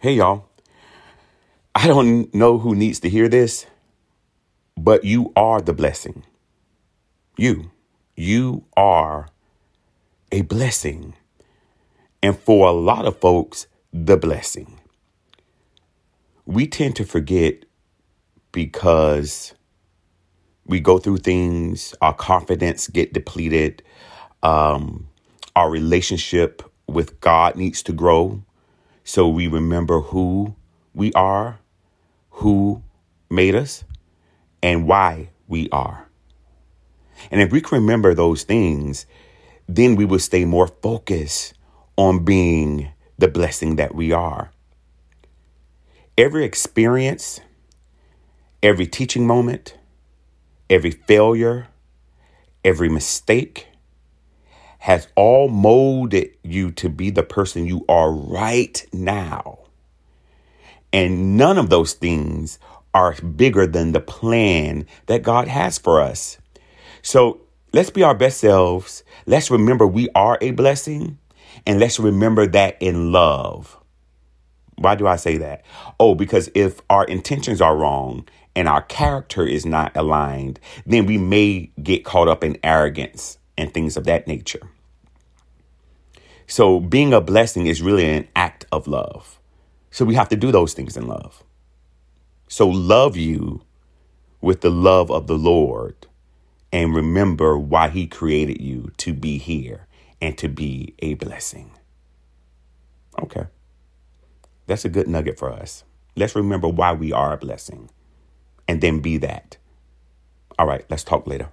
Hey, y'all. I don't know who needs to hear this, but you are the blessing. You, you are a blessing. And for a lot of folks, the blessing. We tend to forget because we go through things, our confidence get depleted, um, our relationship with God needs to grow. So we remember who we are who made us and why we are. And if we can remember those things, then we will stay more focused on being the blessing that we are. Every experience, every teaching moment, every failure, every mistake has all molded you to be the person you are right now. And none of those things are bigger than the plan that God has for us. So let's be our best selves. Let's remember we are a blessing. And let's remember that in love. Why do I say that? Oh, because if our intentions are wrong and our character is not aligned, then we may get caught up in arrogance and things of that nature. So being a blessing is really an act of love. So we have to do those things in love. So love you with the love of the Lord and remember why he created you to be here and to be a blessing. Okay. That's a good nugget for us. Let's remember why we are a blessing and then be that. All right, let's talk later.